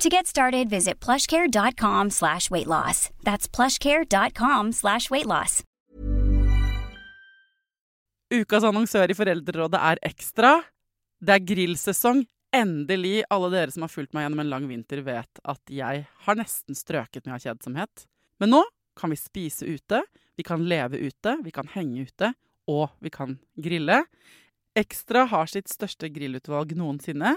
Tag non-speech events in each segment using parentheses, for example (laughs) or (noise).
To get started, visit plushcare.com slash weight loss. That's plushcare.com slash weight loss. Ukas annonsør i Foreldrerådet er Ekstra. Det er grillsesong. Endelig. Alle dere som har fulgt meg gjennom en lang vinter, vet at jeg har nesten strøket med av kjedsomhet. Men nå kan vi spise ute, vi kan leve ute, vi kan henge ute, og vi kan grille. Ekstra har sitt største grillutvalg noensinne,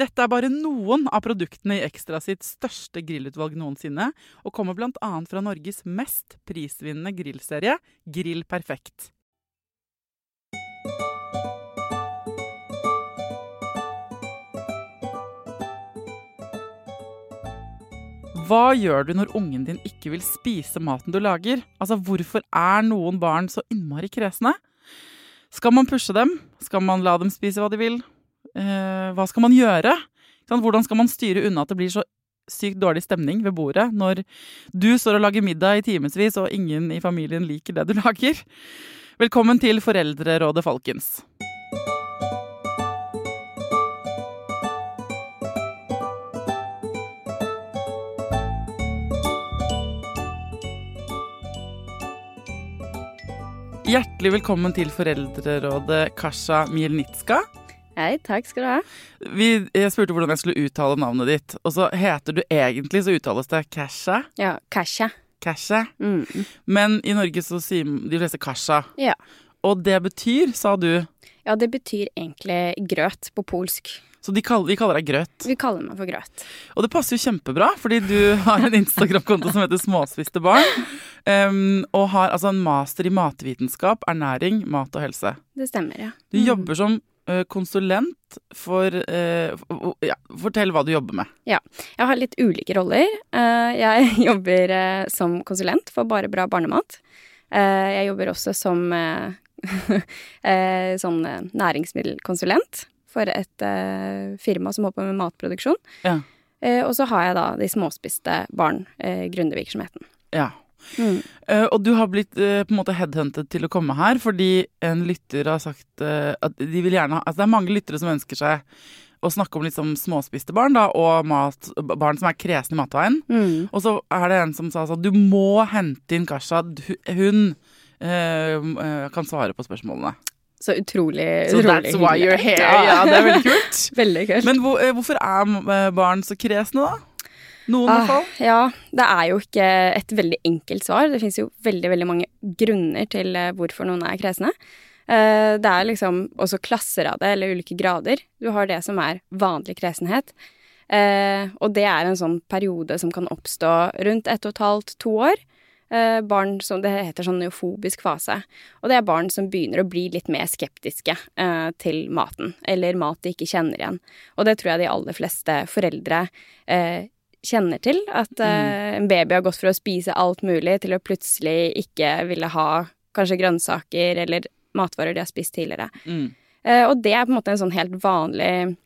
Dette er bare noen av produktene i Ekstra sitt største grillutvalg noensinne, og kommer bl.a. fra Norges mest prisvinnende grillserie, Grill Perfekt. Hva gjør du når ungen din ikke vil spise maten du lager? Altså, Hvorfor er noen barn så innmari kresne? Skal man pushe dem? Skal man la dem spise hva de vil? Eh, hva skal man gjøre? Hvordan skal man styre unna at det blir så sykt dårlig stemning ved bordet når du står og lager middag i timevis, og ingen i familien liker det du (laughs) lager? Velkommen til Foreldrerådet Falkens. Hjertelig velkommen til Foreldrerådet Kasha Mielnitska. Hei, takk skal du ha. Vi, jeg spurte hvordan jeg skulle uttale navnet ditt, og så heter du egentlig, så uttales det Kasha. Ja, Kasha. Kasha. Mm. Men i Norge så sier de fleste Kasha. Ja. Og det betyr, sa du ja, det betyr egentlig grøt på polsk. Så de kaller, de kaller deg Grøt? Vi kaller meg for Grøt. Og det passer jo kjempebra, fordi du har en Instagram-konto som heter Småspiste barn. Um, og har altså en master i matvitenskap, ernæring, mat og helse. Det stemmer, ja. Du jobber som konsulent for uh, ja, Fortell hva du jobber med. Ja. Jeg har litt ulike roller. Uh, jeg (laughs) jobber som konsulent for Bare bra barnemat. jeg jobber også som (laughs) sånn næringsmiddelkonsulent for et firma som håper med matproduksjon. Ja. Og så har jeg da de småspiste barn, gründervirksomheten. Ja. Mm. Uh, og du har blitt på en måte headhunted til å komme her fordi en lytter har sagt at de vil gjerne ha Altså det er mange lyttere som ønsker seg å snakke om liksom småspiste barn da, og mat, barn som er kresne i matveien. Mm. Og så er det en som sa sånn Du må hente inn Kasha. Hun kan svare på spørsmålene. Så utrolig So utrolig that's why you're here. Ja. Ja, det er veldig (laughs) kult. veldig kult. Men hvor, hvorfor er barn så kresne, da? Noen ah, fall. Ja, det er jo ikke et veldig enkelt svar. Det fins jo veldig, veldig mange grunner til hvorfor noen er kresne. Det er liksom også klasser av det, eller ulike grader. Du har det som er vanlig kresenhet. Og det er en sånn periode som kan oppstå rundt ett og et halvt, to år. Eh, barn som Det heter sånn neofobisk fase. Og det er barn som begynner å bli litt mer skeptiske eh, til maten, eller mat de ikke kjenner igjen. Og det tror jeg de aller fleste foreldre eh, kjenner til. At mm. en baby har gått fra å spise alt mulig til å plutselig ikke ville ha kanskje grønnsaker eller matvarer de har spist tidligere. Mm. og det er på en måte en sånn helt vanlig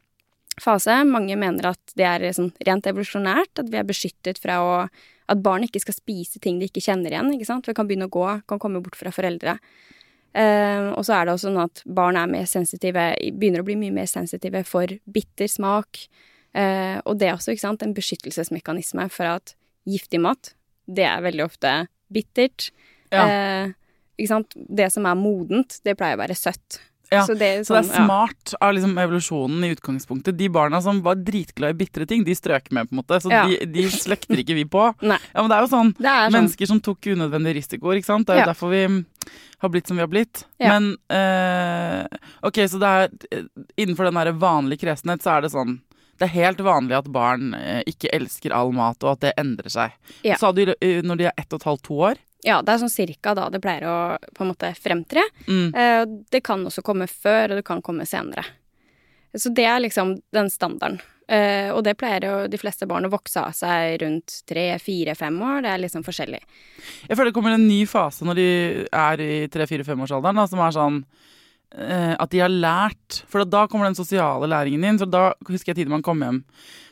fase. Mange mener at det er sånn rent evolusjonært, at vi er beskyttet fra å at barn ikke skal spise ting de ikke kjenner igjen. ikke sant? For kan begynne å gå, kan komme bort fra foreldre. Uh, og så er det også sånn at barn er mer sensitive, begynner å bli mye mer sensitive for bitter smak. Uh, og det er også sant, en beskyttelsesmekanisme for at giftig mat, det er veldig ofte bittert. Ja. Eh, ikke sant? Det som er modent, det pleier å være søtt. Ja, Så det, er Så det sånn, er smart av liksom evolusjonen i utgangspunktet. De barna som var dritglade i bitre ting, de strøk med, på en måte. Så Ja. de, de slekter ikke vi på. (laughs) Ja, men det er jo sånn. Er sånn. Mennesker som tok unødvendige risikoer, ikke sant. Det er jo Ja. derfor vi mm, har blitt som vi har blitt. Ja. Men eh, ok, så det er eh, innenfor den derre vanlige kresenhet, så er det sånn det er helt vanlig at barn eh, ikke elsker all mat, og at det endrer seg. Ja. Sa du eh, når de er ett og et halvt, to år? Ja, det er sånn cirka da det pleier å på en måte fremtre. Mm. Eh, Det kan også komme før, og det kan komme senere. Så det er liksom den standarden. Og det pleier jo de fleste barn å vokse av seg rundt tre, fire, fem år. Det er liksom forskjellig. Jeg føler det kommer en ny fase når de er i tre-fire-femårsalderen, da, som er sånn at de har lært For da kommer den sosiale læringen inn. Så da husker jeg tiden man kom hjem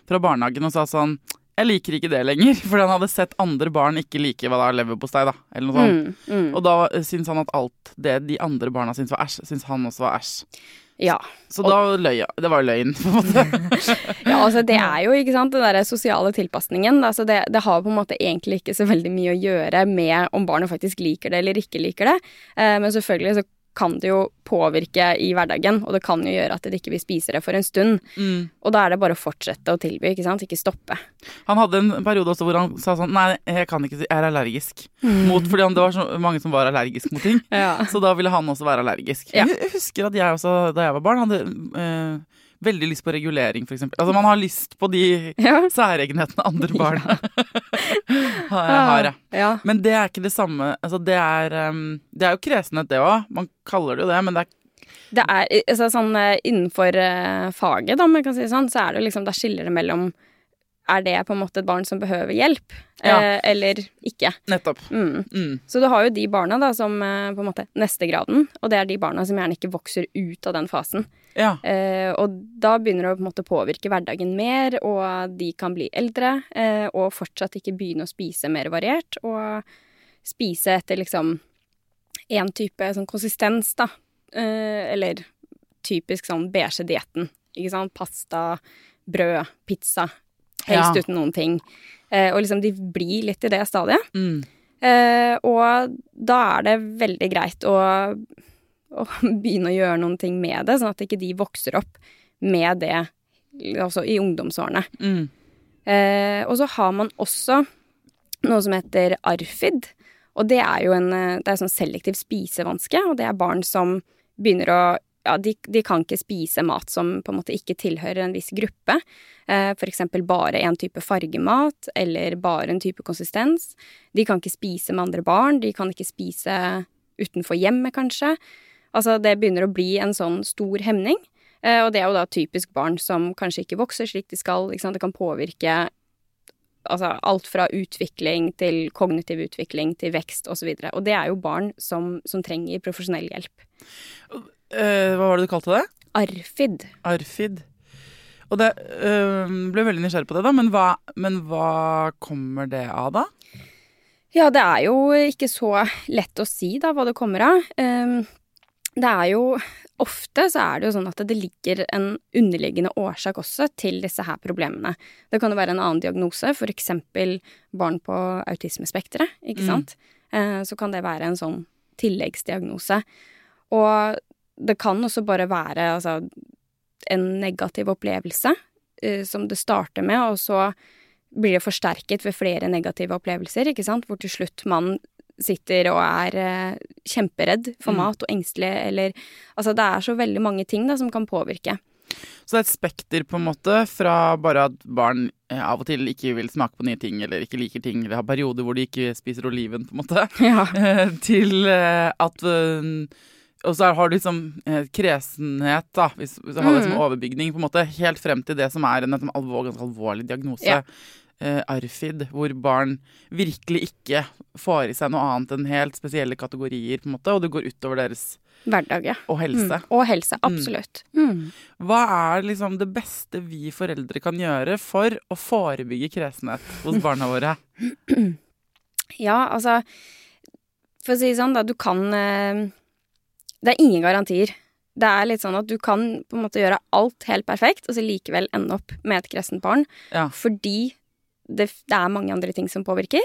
fra barnehagen og sa sånn Jeg liker ikke det lenger. (laughs) For han hadde sett andre barn ikke like hva det er leverpostei, da. Eller noe sånt. Mm, mm. Og da eh, syntes han at alt det de andre barna syntes var æsj, syntes han også var æsj. Ja. Så da løy jeg. Det var løgn, på en måte. (laughs) ja, altså det er jo, ikke sant, den derre sosiale tilpasningen. Altså det, det har på en måte egentlig ikke så veldig mye å gjøre med om barnet faktisk liker det eller ikke liker det. Eh, men selvfølgelig så kan det jo påvirke i hverdagen, og det kan jo gjøre at det ikke vil spise det for en stund. Mm. Og da er det bare å fortsette å tilby, ikke sant, ikke stoppe. Han hadde en periode også hvor han sa sånn Nei, jeg kan ikke si Jeg er allergisk. Mot, fordi han, det var så mange som var allergisk mot ting. (laughs) Ja. Så da ville han også være allergisk. Ja. Jeg husker at jeg også, da jeg var barn, hadde eh, veldig lyst på regulering, eksempel. Altså man har lyst på de (laughs) Ja. særegenhetene andre (laughs) barn (laughs) har, har, Jeg. ja. Men det er ikke det samme altså det, er, um, det er jo kresenhet, det òg. Man kaller det jo det, men det er Det er altså, sånn eh, innenfor uh, faget, da, om jeg kan si sånn, så er det liksom Da skiller det mellom Er det på en måte et barn som behøver hjelp, Ja. eh, eller ikke? nettopp. Mm. Mm. Så du har jo de barna da som eh, på en måte neste graden, og det er de barna som gjerne ikke vokser ut av den fasen. Ja. Eh, og da begynner det å på en måte påvirke hverdagen mer, og de kan bli eldre eh, og fortsatt ikke begynne å spise mer variert, og spise etter liksom én type sånn konsistens, da. Eh, eller typisk sånn beige-dietten. Ikke sant? Pasta, brød, pizza. Helst Ja. uten noen ting. Eh, og liksom de blir litt i det stadiet. Mm. Eh, og da er det veldig greit å, å (laughs) begynne å gjøre noen ting med det, sånn at ikke de vokser opp med det altså i ungdomsårene. Mm. Eh, og så har man også noe som heter ARFID, og det er jo en, eh, det er sånn selektiv spisevanske, og det er barn som begynner å ja, de, de kan ikke spise mat som på en måte ikke tilhører en viss gruppe. Eh, eksempel bare en type fargemat, eller bare en type konsistens. De kan ikke spise med andre barn, de kan ikke spise utenfor hjemmet, kanskje. Altså, det begynner å bli en sånn stor hemning. Eh, og det er jo da typisk barn som kanskje ikke vokser slik de skal. Ikke sant? Det kan påvirke altså, alt fra utvikling til kognitiv utvikling til vekst osv. Og, så og det er jo barn som, som trenger profesjonell hjelp. Uh, hva var det du kalte det? ARFID. Arfid. Og det øh, ble veldig nysgjerrig på det, da. Men hva, men hva kommer det av, da? Ja, det er jo ikke så lett å si da hva det kommer av. Ehm, Det er jo Ofte så er det jo sånn at det ligger en underliggende årsak også til disse her problemene. Det kan jo være en annen diagnose, eksempel barn på autismespekteret, ikke Mm. sant. Mm. Så kan det være en sånn tilleggsdiagnose. Og det kan også bare være altså en negativ opplevelse eh, som det starter med, og så blir det forsterket ved flere negative opplevelser, ikke sant, hvor til slutt man sitter og er eh, kjemperedd for Mm. mat og engstelig, eller Altså, det er så veldig mange ting da som kan påvirke. Så det er et spekter, på en måte, fra bare at barn eh, av og til ikke vil smake på nye ting, eller ikke liker ting, eller har perioder hvor de ikke spiser oliven, på en måte, (laughs) Ja. (laughs) eh, til at Og så har du liksom kresenhet, da, hvis, hvis du har det som Mm. overbygning, på en måte, helt frem til det som er en, en alvor, ganske alvorlig diagnose. Ja. Eh, ARFID, hvor barn virkelig ikke får i seg noe annet enn helt spesielle kategorier, på en måte, og det går utover deres Hverdag, ja. og helse. Mm. Og helse, absolutt. Mm. Hva er liksom det beste vi foreldre kan gjøre for å forebygge kresenhet hos barna våre? (clears throat) Ja, altså For å si det sånn, da, du kan eh, Det er ingen garantier. Det er litt sånn at du kan på en måte gjøre alt helt perfekt, og så likevel ende opp med et kresent barn. Ja. Fordi det, det er mange andre ting som påvirker.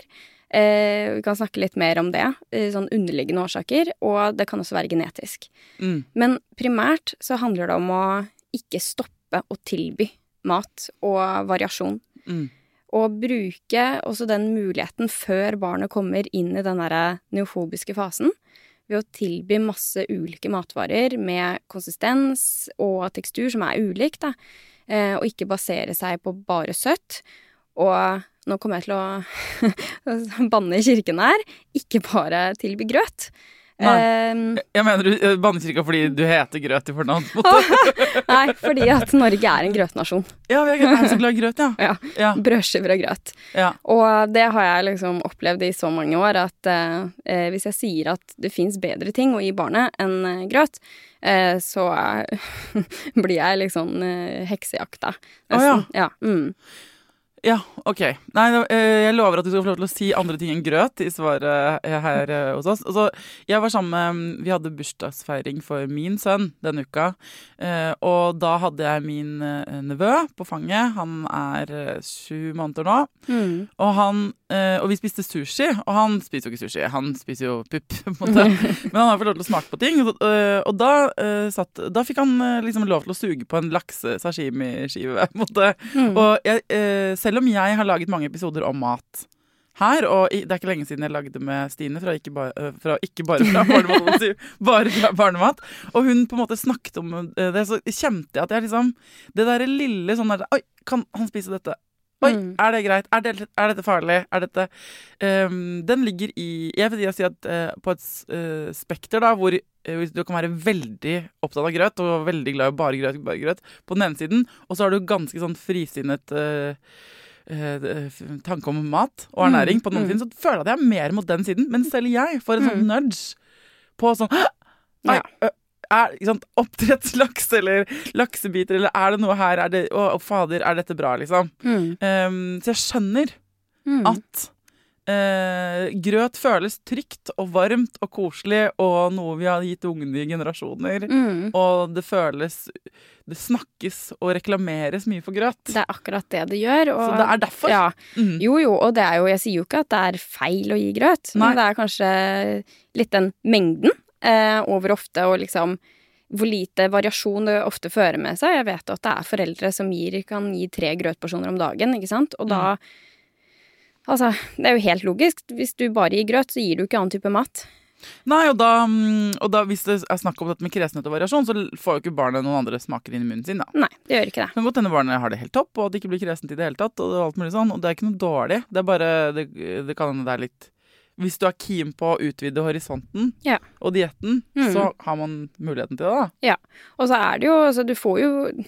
Eh, vi kan snakke litt mer om det, eh, sånn underliggende årsaker, og det kan også være genetisk. Mm. Men primært så handler det om å ikke stoppe å tilby mat og variasjon. Mm. Og bruke også den muligheten før barnet kommer inn i den derre neofobiske fasen, ved å tilby masse ulike matvarer med konsistens og tekstur som er ulik, da. Eh, og ikke basere seg på bare søtt. Og nå kommer jeg til å (laughs) banne i kirken her. Ikke bare tilby grøt. Nei. Eh, Jeg mener du eh, bannekirka fordi du heter Grøt i fornavn? (laughs) nei, fordi at Norge er en grøtnasjon. Ja, vi er, er så glad i grøt, ja. Ja. Ja. Brødskiver og grøt. ja. Og det har jeg liksom opplevd i så mange år at eh, eh, hvis jeg sier at det fins bedre ting å gi barnet enn eh, grøt, eh, så eh, (laughs) blir jeg liksom eh, heksejakta. Å, ja. ja. Mm. Ja, ok. Nei, eh, jeg lover at du skal få lov til å si andre ting enn grøt i svaret eh, her eh, hos oss. Altså, jeg var sammen med Vi hadde bursdagsfeiring for min sønn denne uka. Og da hadde jeg min nevø på fanget. Han er sju måneder nå. Mm. Og, han, eh, og vi spiste sushi, og han spiser jo ikke sushi. Han spiser jo pupp, (laughs) på en måte. (laughs) Men han har fått lov til å smake på ting. Og, eh, og da, uh, satt, da fikk han liksom lov til å suge på en lakse-sashimi-skive. (laughs) Mm. Og jeg, selv om jeg har laget mange episoder om mat her, og i, det er ikke lenge siden jeg lagde med Stine fra Ikke, ba, fra, ikke bare fra barnemat, bare fra barnemat, og hun på en måte snakket om det, så kjente jeg at jeg liksom Det derre lille sånn der Oi, kan han spise dette? Oi, Mm. er det greit? Er, det, er dette farlig? Er dette um, Den ligger i Jeg vil si at uh, på et uh, spekter, da, hvor uh, du kan være veldig opptatt av grøt og veldig glad i bare grøt, bare grøt, på den ene siden, og så har du ganske sånn frisinnet tanke om mat og ernæring på den andre mm. siden, så føler jeg at jeg er mer mot den siden. Men selv jeg får en sånn Mm. nudge på sånn (gasps) Nei, Ja. Er sant, oppdrettslaks eller laksebiter, eller er det noe her? Er det, å, å, fader, er dette bra, liksom? Mm. Um, så jeg skjønner Mm. at uh, grøt føles trygt og varmt og koselig og noe vi har gitt ungene i generasjoner. Mm. Og det føles Det snakkes og reklameres mye for grøt. Det er akkurat det det gjør. Og, Så det er derfor. Ja. Mm. Jo, jo, og det er jo Jeg sier jo ikke at det er feil å gi grøt, Nei. men det er kanskje litt den mengden eh, over ofte, og liksom hvor lite variasjon det ofte fører med seg. Jeg vet at det er foreldre som gir, kan gi tre grøtporsjoner om dagen, ikke sant, og da Mm. Altså, det er jo helt logisk. Hvis du bare gir grøt, så gir du ikke annen type mat. Nei, og da, mm, og da hvis det er snakk om dette med kresenhet og variasjon, så får jo ikke barnet noen andre smaker inn i munnen sin. da. Nei, det gjør ikke det. Det kan godt hende barnet har det helt topp, og at det ikke blir kresent i det hele tatt. Og alt mulig sånn, og det er ikke noe dårlig. Det er bare, det, det kan hende det er litt Hvis du er keen på å utvide horisonten Ja. og dietten, Mm. så har man muligheten til det, da. Og så er det jo Altså, du får jo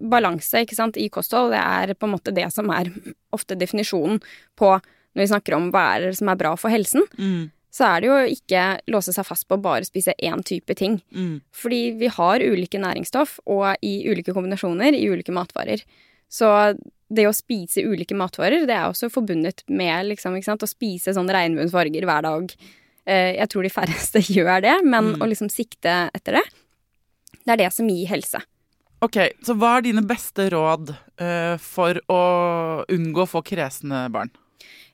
balanse, ikke sant, i kosthold. Det er på en måte det som er ofte definisjonen på når vi snakker om hva er det som er bra for helsen. Mm, så er det jo ikke låse seg fast på å bare spise én type ting. mm. Fordi vi har ulike næringsstoff, og i ulike kombinasjoner i ulike matvarer. Så det å spise ulike matvarer, det er også forbundet med liksom, å spise sånn regnbuens farger hver dag. Eh, jeg tror de færreste (laughs) gjør det, men Mm. å liksom sikte etter det, det er det som gir helse. Ok, så hva er dine beste råd uh, for å unngå å få kresne barn?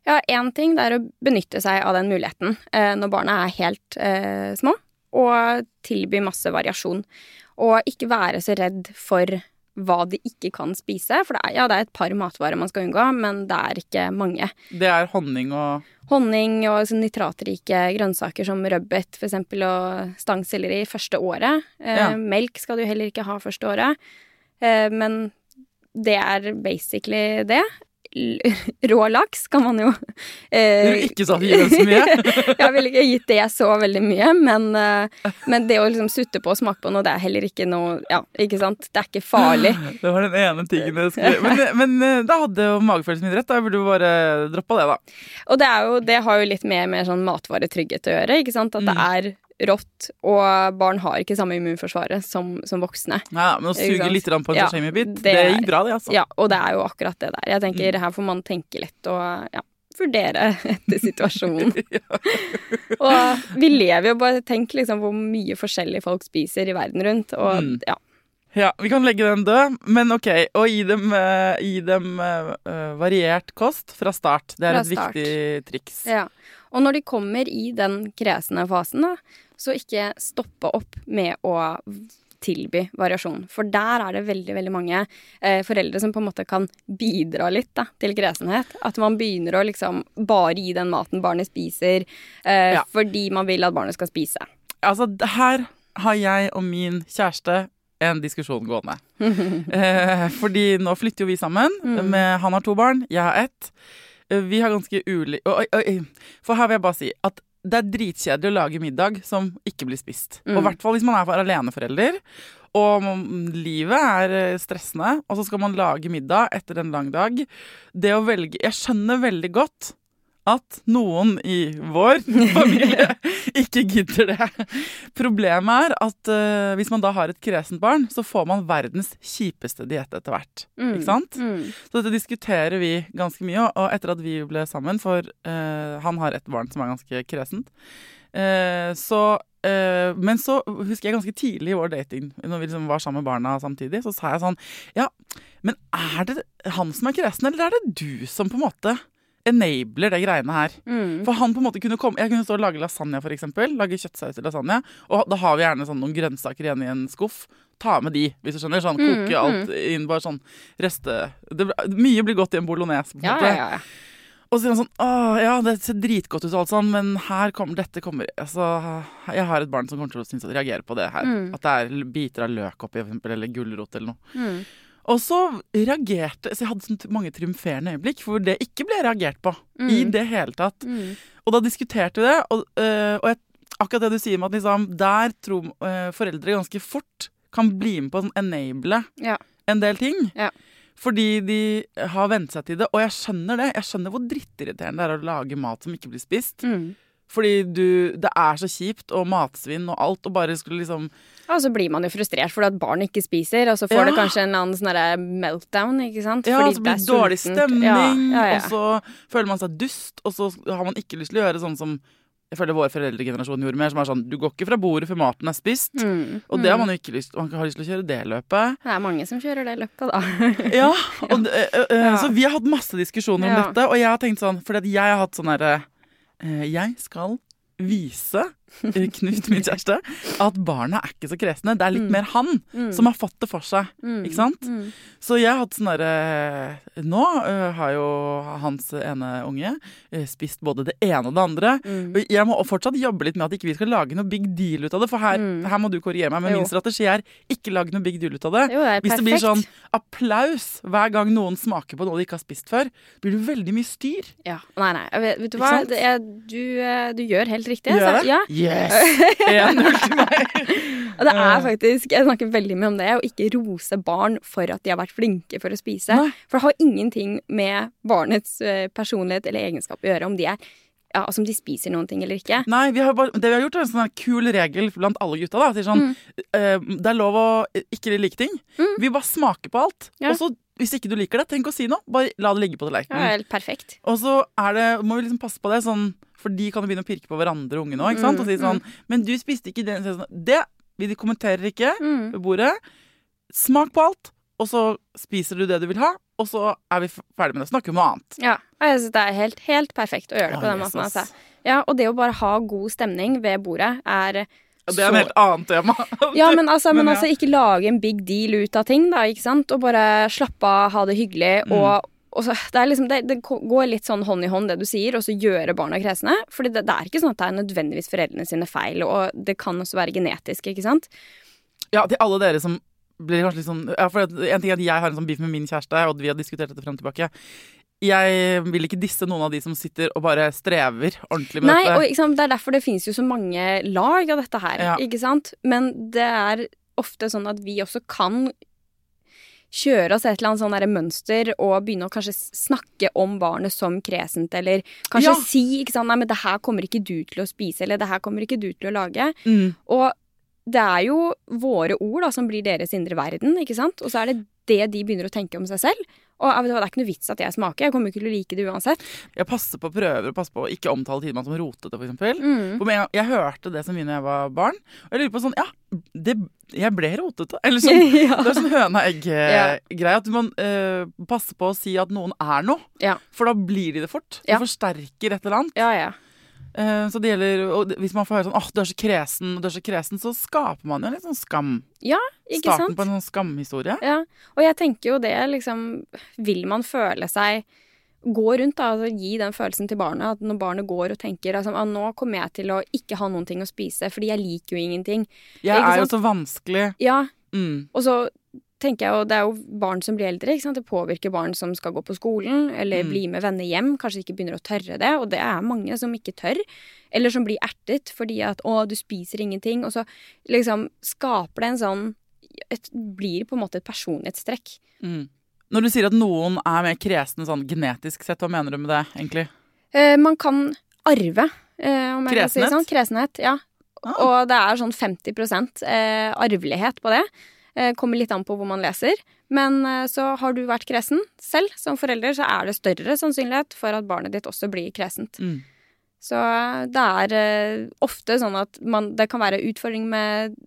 Ja, én ting det er å benytte seg av den muligheten uh, når barna er helt uh, små, og tilby masse variasjon. Og ikke være så redd for hva de ikke kan spise. For det er, ja, det er et par matvarer man skal unngå, men det er ikke mange. Det er honning og Honning og sånn nitratrike grønnsaker som rødbet eksempel, og stangselleri første året. Eh, Ja. Melk skal du heller ikke ha første året. Eh, men det er basically det. (laughs) Rå laks kan man jo eh, Du ikke så gi dem så mye? (laughs) Jeg ville ikke gitt det så veldig mye, men, eh, men det å liksom sutte på og smake på noe, det er heller ikke noe Ja, ikke sant? Det er ikke farlig. (gasps) Det var den ene tingen jeg skulle Men, men eh, da hadde jo magefølelsen min rett. Da burde du bare droppa det, da. Og det, jo, det har jo litt mer med sånn matvaretrygghet å gjøre, ikke sant? At det er rått, og barn har ikke samme immunforsvaret som, som voksne. Ja, men å suge litt på en Ja, sashimi-bit, det det, er- gikk bra, det, altså. Ja, og det er jo akkurat det der. Jeg tenker her får man tenke litt og ja, vurdere (laughs) etter situasjonen. (laughs) Og vi lever jo bare Tenk liksom hvor mye forskjellig folk spiser i verden rundt, og Mm. ja. Ja, vi kan legge den død, men OK. Og gi dem, uh, gi dem eh, variert kost fra start. Det er Fra et start. viktig triks. Ja. Og når de kommer i den kresne fasen, da, så ikke stoppe opp med å tilby variasjon. For der er det veldig veldig mange eh, foreldre som på en måte kan bidra litt da, til kresenhet. At man begynner å liksom bare gi den maten barnet spiser, eh, Ja. fordi man vil at barnet skal spise. Altså, her har jeg og min kjæreste en diskusjon gående. (laughs) eh, fordi nå flytter jo vi sammen. Mm. Med, han har to barn, jeg har ett. Eh, Vi har ganske ulik. For her vil jeg bare si at det er dritkjedelig å lage middag som ikke blir spist. Mm. Og i hvert fall hvis man er for aleneforelder. Og livet er eh, stressende, og så skal man lage middag etter en lang dag. Det å velge Jeg skjønner veldig godt at noen i vår (laughs) familie ikke gidder det. Problemet er at uh, hvis man da har et kresent barn, så får man verdens kjipeste diett etter hvert. Mm. Ikke sant? Mm. Så dette diskuterer vi ganske mye, og- etter at vi ble sammen, for uh, han har et barn som er ganske kresent, uh, så Men så husker jeg ganske tidlig i vår dating, når vi liksom var sammen med barna samtidig, så sa jeg sånn Ja, men er det han som er kresen, eller er det du som på en måte enabler det greiene her? Mm. For han på en måte kunne komme Jeg kunne stå og lage lasagne, for eksempel. Lage kjøttsaus til lasagne. Og da har vi gjerne sånn noen grønnsaker igjen i en skuff. Ta med de, hvis du skjønner. Sånn, Mm, Koke alt inn, bare sånn reste det, Mye blir godt i en bolognese. på en Ja, måte. ja, ja. Og så sier han sånn Å ja, det ser dritgodt ut og alt sånn, men her kommer dette kommer Altså, jeg har et barn som kommer til å synes at reagere på det her. Mm. At det er biter av løk oppi, for eksempel, eller gulrot eller noe. Mm. Og så reagerte Så jeg hadde mange triumferende øyeblikk hvor det ikke ble reagert på. I Mm. det hele tatt. Mm. Og da diskuterte vi det, og, øh, og jeg, akkurat det du sier med at liksom, der tror øh, foreldre ganske fort kan bli med på å sånn enable Ja. en del ting. Ja. Fordi de har vent seg til det. Og jeg skjønner det. Jeg skjønner hvor drittirriterende det er å lage mat som ikke blir spist. Mm. Fordi du, det er så kjipt, og matsvinn og alt, og bare skulle liksom Og så blir man jo frustrert fordi at barn ikke spiser, og så får Ja. det kanskje en annen sånn meltdown, ikke sant? Ja, Fordi så blir det dårlig stemning, Ja, ja, ja. og så føler man seg dust, og så har man ikke lyst til å gjøre sånn som jeg føler vår foreldregenerasjon gjorde mer, som er sånn du går ikke fra bordet før maten er spist. Mm. Og det har man jo ikke lyst Man har lyst til å kjøre det løpet. Det er mange som kjører det løpet, da. (laughs) Ja, og, det- eh, eh, Ja. Så vi har hatt masse diskusjoner om Ja. dette, og jeg har tenkt sånn Fordi at jeg har hatt sånn herre eh, Jeg skal vise eh, Knut, min kjæreste, at barna er ikke så kresne. Det er litt Mm. mer han Mm. som har fått det for seg. Mm. Ikke sant? Mm. Så jeg har hatt sånn derre Nå eh, har jo hans ene unge eh, spist både det ene og det andre. Mm. Jeg må fortsatt jobbe litt med at ikke vi skal lage noe big deal ut av det. For her, Mm. her må du korrigere meg, men Jo. min strategi er ikke lage noe big deal ut av det. Jo, det Hvis perfekt. det blir sånn applaus hver gang noen smaker på noe de ikke har spist før, blir det veldig mye styr. ja. Nei, nei. Vet, vet du hva? Det er, du, eh, du gjør helt riktig. Gjør så- Ja. Yes! (laughs) 1-0 til meg. Og det er faktisk Jeg snakker veldig mye om det, å ikke rose barn for at de har vært flinke for å spise. Nei. For det har ingenting med barnets eh, personlighet eller egenskap å gjøre om de er ja, altså om de spiser noen ting eller ikke. Nei, vi har bare, det vi har gjort er en sånn kul regel blant alle gutta. da, sier sånn, Mm. eh, Det er lov å ikke like ting. Mm. Vi bare smaker på alt. Ja. Og så, hvis ikke du liker det, tenk å si noe. Bare la det ligge på Ja, tallerkenen. helt perfekt. Og så er det, må vi liksom passe på det, sånn, for de kan jo begynne å pirke på hverandre ungene òg. Mm, Og si sånn Men du spiste ikke den. Sånn, Det vi kommenterer ikke Mm. ved bordet. Smak på alt, og så spiser du det du vil ha, og så er vi ferdig med det. Snakker om noe annet. Ja, jeg synes det er helt, helt perfekt å gjøre det på Å, den måten. Altså. Ja, og det å bare ha god stemning ved bordet er Ja, Det er en helt annet tema. (laughs) Ja, men altså, men Men altså ikke lage en big deal ut av ting, da, ikke sant? Og bare slappe av, ha det hyggelig, Mm. og, så, det, liksom, det, det går litt sånn hånd i hånd, det du sier, og så gjøre barna kresne. Fordi det, det er ikke sånn at det er nødvendigvis foreldrene sine feil, og det kan også være genetisk, ikke sant? Ja, til alle dere som blir kanskje litt sånn ja, for En ting er at jeg har en sånn beef med min kjæreste, og vi har diskutert dette frem og tilbake. Jeg vil ikke disse noen av de som sitter og bare strever ordentlig med Nei, dette. og sant, det er derfor det finnes jo så mange lag av dette her, Ja. ikke sant? Men det er ofte sånn at vi også kan kjøre oss et eller annet sånn mønster og begynne å kanskje snakke om barnet som kresent, eller kanskje Ja. si ikke sant, nei, men det her kommer ikke du til å spise, eller det her kommer ikke du til å lage. Mm. Og det er jo våre ord da, som blir deres indre verden, ikke sant? Og så er det det de begynner å tenke om seg selv. Og du det er ikke noe vits at jeg smaker, jeg kommer ikke til å like det uansett. Jeg passer på prøver å passe på å ikke omtale Tidemann som rotete, for eksempel. Mm. Gang- Jeg hørte det så mye da jeg var barn, og jeg lurer på sånn Ja, det, Jeg ble rotete. (laughs) Eller sånn, (laughs) ja. det er sånn høna-egg-greie. At man uh, passer på å si at noen er noe. Ja. For da blir de det fort. Ja. forsterker et eller annet. ja, ja. Eh, så det gjelder, og Hvis man får høre sånn åh, du er så kresen, du er så kresen, så skaper man jo en litt sånn skam. Ja, Ikke Starten sant? på en sånn skamhistorie. Ja, og jeg tenker jo det liksom Vil man føle seg Gå rundt da, altså gi den følelsen til barnet. At når barnet går og tenker altså, ah, nå kommer jeg til å ikke ha noen ting å spise, fordi jeg liker jo ingenting. Jeg er jo så vanskelig. Ja, Mm. og så tenker jeg og det er jo barn som blir eldre. Det påvirker barn som skal gå på skolen eller Mm. bli med venner hjem. Kanskje ikke begynner å tørre det, og det er mange som ikke tør. Eller som blir ertet fordi at 'å, du spiser ingenting', og så liksom skaper det en sånn et, Blir på en måte et personlighetstrekk. Mm. Når du sier at noen er mer kresne sånn genetisk sett, hva mener du med det, egentlig? Eh, man kan arve, eh, om jeg kan si Kresenhet? sånn. Kresenhet, ja. Ah. Og det er sånn 50 eh, arvelighet på det. Eh, kommer litt an på hvor man leser. Men eh, så har du vært kresen selv som forelder, så er det større sannsynlighet for at barnet ditt også blir kresent. Mm. Så eh, det er ofte sånn at man, det kan være utfordring med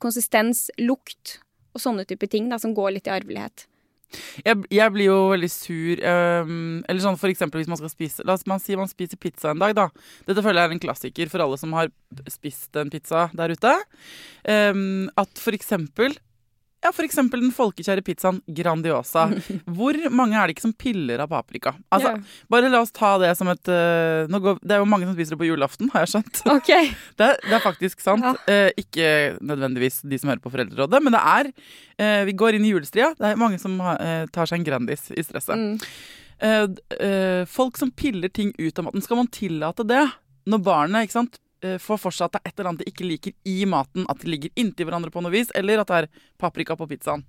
konsistens, lukt og sånne type ting da, som går litt i arvelighet. Jeg, jeg blir jo veldig sur um, Eller sånn for eksempel hvis man skal spise La oss si man spiser pizza en dag, da. Dette føler jeg er en klassiker for alle som har spist en pizza der ute. Um, at for eksempel Ja, eksempel den folkekjære pizzaen Grandiosa. (laughs) Hvor mange er det ikke som piller av paprika? Altså, yeah. Bare la oss ta det som et uh, går, Det er jo mange som spiser det på julaften, har jeg skjønt. (laughs) Ok. (laughs) Det, er- det er faktisk sant. Ja. Uh, ikke nødvendigvis de som hører på Foreldrerådet, men det er uh, Vi går inn i julestria. Det er mange som tar seg en Grandis i stresset. Mm. Folk som piller ting ut av maten, skal man tillate det? Når barnet sant, får for seg at det er et eller annet de ikke liker i maten, at de ligger inntil hverandre på noe vis, eller at det er paprika på pizzaen.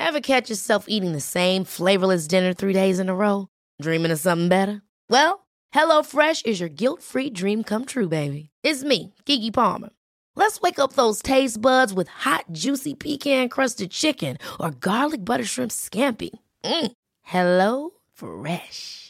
Ever catch is your guilt free dream come true, baby. It's me, Gigi Palmer. Let's wake up those taste buds with hot, juicy pecan crusted chicken or garlic butter shrimp scampi. Mm. Hello Fresh.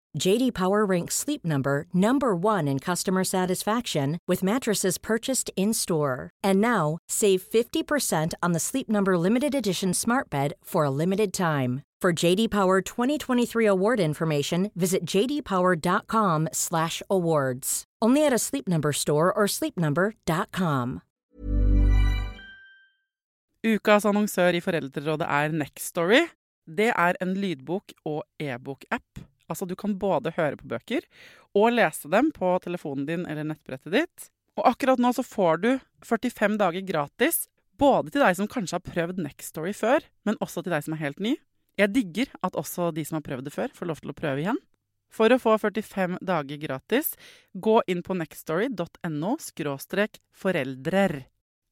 JD Power ranks Sleep Number number 1 in customer satisfaction with mattresses purchased in-store. And now, save 50% on the Sleep Number limited edition Smart Bed for a limited time. For JD Power 2023 award information, visit jdpower.com/awards. Only at a Sleep Number store or sleepnumber.com. Ukas annonsør i Foreldrerådet er Nextory. Det er en lydbok- og e-bok-app. Altså, du kan både høre på bøker og lese dem på telefonen din eller nettbrettet ditt. Og akkurat nå så får du 45 dager gratis, både til deg som kanskje har prøvd Nextory før, men også til deg som er helt ny. Jeg digger at også de som har prøvd det før, får lov til å prøve igjen. For å få 45 dager gratis, gå inn på nextory.no foreldrer.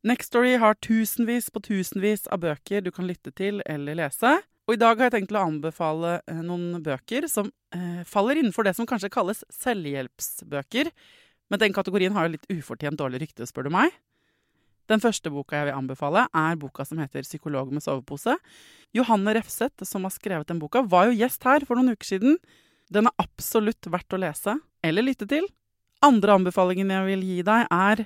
Nextory har tusenvis på tusenvis av bøker du kan lytte til eller lese. Og i dag har jeg tenkt å anbefale eh, noen bøker som eh, faller innenfor det som kanskje kalles selvhjelpsbøker. Men den kategorien har jo litt ufortjent dårlig rykte, spør du meg. Den første boka jeg vil anbefale, er boka som heter 'Psykolog med sovepose'. Johanne Refseth, som har skrevet den boka, var jo gjest her for noen uker siden. Den er absolutt verdt å lese eller lytte til. Andre anbefalingen jeg vil gi deg, er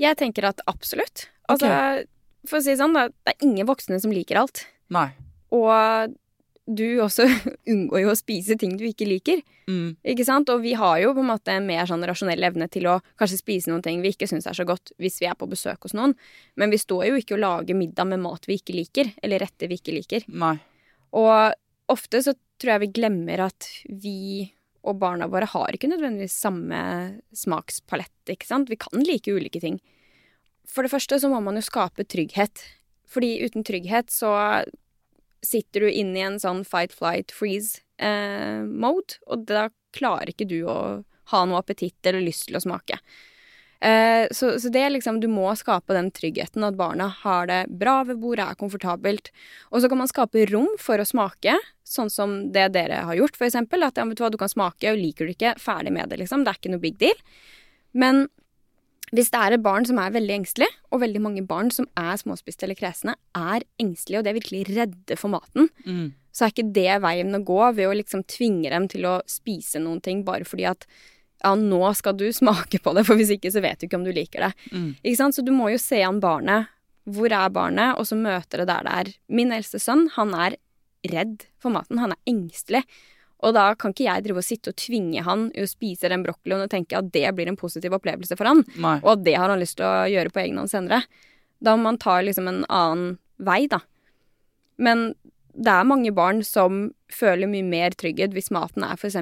Jeg tenker at absolutt. Altså, for å si det sånn, det er ingen voksne som liker alt. Nei. Og du også (laughs) unngår jo å spise ting du ikke liker. Mm. Ikke sant? Og vi har jo på en måte en mer sånn rasjonell evne til å kanskje spise noen ting vi ikke syns er så godt hvis vi er på besøk hos noen. Men vi står jo ikke og lager middag med mat vi ikke liker, eller retter vi ikke liker. Nei. Og ofte så tror jeg vi glemmer at vi og barna våre har ikke nødvendigvis samme smakspalett, ikke sant. Vi kan like ulike ting. For det første så må man jo skape trygghet. Fordi uten trygghet så sitter du inne i en sånn fight, flight, freeze-mode, og da klarer ikke du å ha noe appetitt eller lyst til å smake. Eh, så, så det er liksom, du må skape den tryggheten, at barna har det bra ved bordet, er komfortabelt. Og så kan man skape rom for å smake, sånn som det dere har gjort, eksempel. At ja, vet du hva, du kan smake, og liker du ikke, ferdig med det, liksom. Det er ikke noe big deal. Men hvis det er et barn som er veldig engstelig, og veldig mange barn som er småspiste eller kresne, er engstelige, og det er virkelig redde for maten, Mm. så er ikke det veien å gå ved å liksom tvinge dem til å spise noen ting bare fordi at ja, nå skal du (laughs) smake på det, for hvis ikke så vet du ikke om du liker det. Mm. Ikke sant? Så du må jo se an barnet. Hvor er barnet? Og så møter det der det er. Min eldste sønn, han er redd for maten. Han er engstelig. Og da kan ikke jeg drive og sitte og tvinge han i å spise den brokkolien og tenke at det blir en positiv opplevelse for han, Nei. og at det har han lyst til å gjøre på egen hånd senere. Da må man ta liksom en annen vei, da. Men det er mange barn som føler mye mer trygghet hvis maten er f.eks.